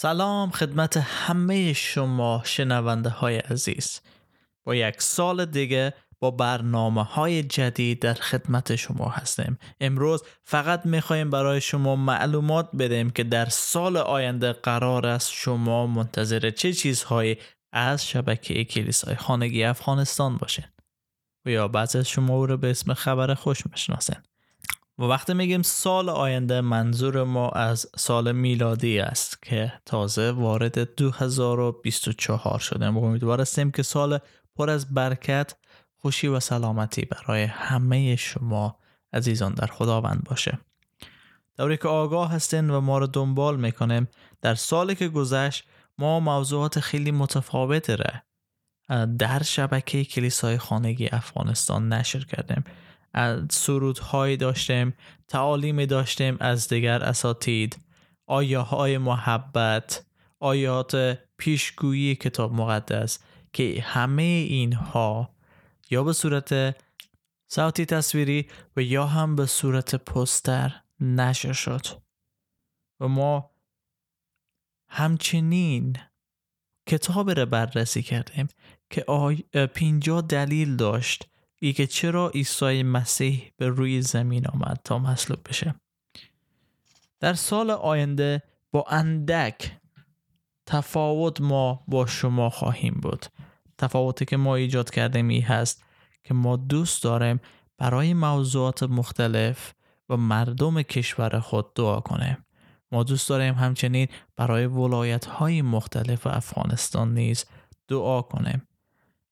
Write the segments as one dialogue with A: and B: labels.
A: سلام خدمت همه شما شنونده های عزیز. با یک سال دیگه با برنامه های جدید در خدمت شما هستیم. امروز فقط می‌خوایم برای شما معلومات بدیم که در سال آینده قرار است شما منتظر چه چیزهایی از شبکه کلیسای خانگی افغانستان باشین. و یا بعضی از شما او رو به اسم خبر خوش می‌شناسین. و وقتی میگیم سال آینده منظور ما از سال میلادی است که تازه وارد 2024 شده و امیدوار هستیم که سال پر از برکت خوشی و سلامتی برای همه شما عزیزان در خداوند باشه. دوری که آگاه هستین و ما رو دنبال می‌کنیم در سالی که گذشت ما موضوعات خیلی متفاوت را در شبکه کلیسای خانگی افغانستان نشر کردیم. سرودهایی داشتیم تعالیمی داشتیم از دیگر اساتید. آیاهای محبت آیات پیشگویی کتاب مقدس که همه اینها یا به صورت صوتی تصویری و یا هم به صورت پستر نشر شد. و ما همچنین کتاب را بررسی کردیم که آی... پینجا دلیل داشت ای که چرا عیسی مسیح به روی زمین آمد تا مصلوب بشه؟ در سال آینده با اندک تفاوت ما با شما خواهیم بود. تفاوتی که ما ایجاد کردیم ای هست که ما دوست داریم برای موضوعات مختلف و مردم کشور خود دعا کنیم. ما دوست داریم همچنین برای ولایت های مختلف افغانستان نیز دعا کنیم.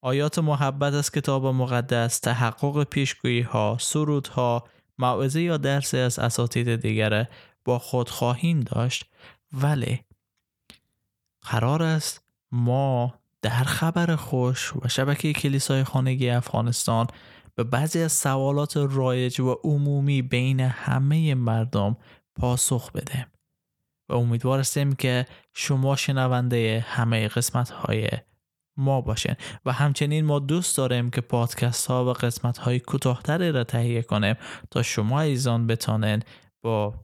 A: آیات محبت از کتاب مقدس تحقق پیشگویی ها سرود ها موعظه یا درس از اساتید دیگره با خود خواهیم داشت. ولی قرار است ما در خبر خوش و شبکه کلیسای خانگی افغانستان به بعضی از سوالات رایج و عمومی بین همه مردم پاسخ بدیم و امیدوار هستیم که شما شنونده همه قسمت های ما باشین و همچنین ما دوست داریم که پادکست ها و قسمت های کوتاهتری را تهیه کنیم تا شما ایزان بتانین با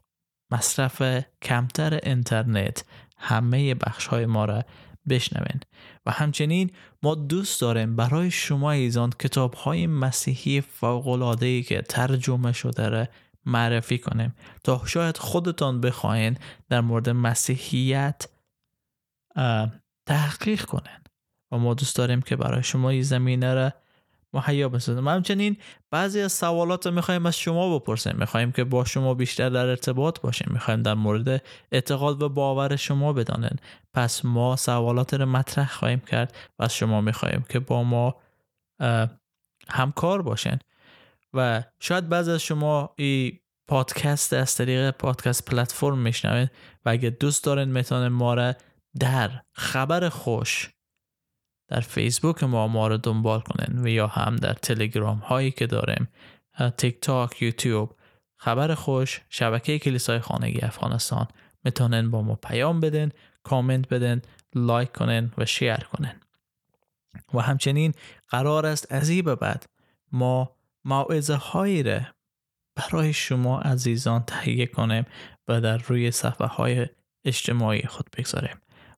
A: مصرف کمتر اینترنت همه بخش های ما را بشنوین. و همچنین ما دوست داریم برای شما ایزان کتاب های مسیحی فوق که ترجمه شده را معرفی کنیم. تا شاید خودتان بخواین در مورد مسیحیت تحقیق کنین. و ما دوست داریم که برای شما این زمینه را مهیا بسازیم. همچنین بعضی از سوالات رو می‌خوایم از شما بپرسیم. می‌خوایم که با شما بیشتر در ارتباط باشیم. می‌خوایم در مورد اعتقاد و باور شما بدانن پس ما سوالات رو مطرح خواهیم کرد و از شما می‌خوایم که با ما همکار باشین. و شاید بعضی از شما این پادکست از طریق پادکست پلتفرم میشنوید و اگه دوست دارین می‌تونن ما را در خبر خوش در فیسبوک ما ما رو دنبال کنین و یا هم در تلگرام هایی که داریم تیک تاک یوتیوب خبر خوش شبکه کلیسای خانگی افغانستان. می‌تونن با ما پیام بدن کامنت بدن لایک کنن و شیر کنن. و همچنین قرار است از به بعد ما موعظه هایی را برای شما عزیزان تهیه کنیم و در روی صفحه های اجتماعی خود بگذاریم.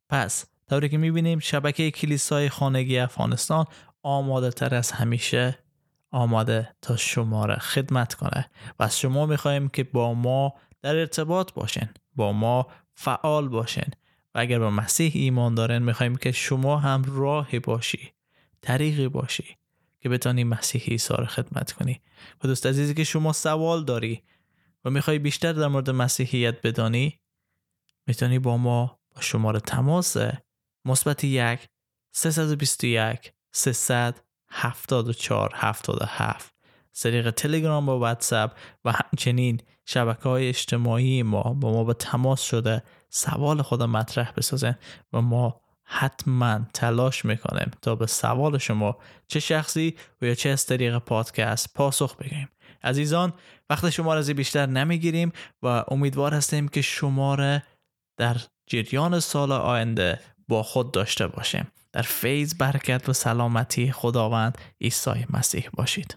A: پس طوری که می‌بینیم شبکه کلیسای خانگی افغانستان آماده تر از همیشه آماده تا شما را خدمت کنه. و از شما می‌خواهیم که با ما در ارتباط باشین با ما فعال باشین. و اگر به مسیح ایمان دارین می‌خواهیم که شما هم راهی باشی طریقی باشی که بتانی مسیح عیسی را خدمت کنی. و دوست عزیزی که شما سوال داری و می‌خوای بیشتر در مورد مسیحیت بدانی می‌تونی با ما با شماره تماس مثبت یک 321 300 74 77 طریق تلگرام و واتساپ و همچنین شبکه های اجتماعی ما با ما به تماس شده. سوال خود مطرح بسازن و ما حتما تلاش می‌کنیم تا به سوال شما چه شخصی و یا چه از طریق پادکست پاسخ بگیم عزیزان وقت شما را بیشتر نمی‌گیریم و امیدوار هستیم که شما را در جریان سال آینده با خود داشته باشیم. در فیض برکت و سلامتی خداوند عیسی مسیح باشید.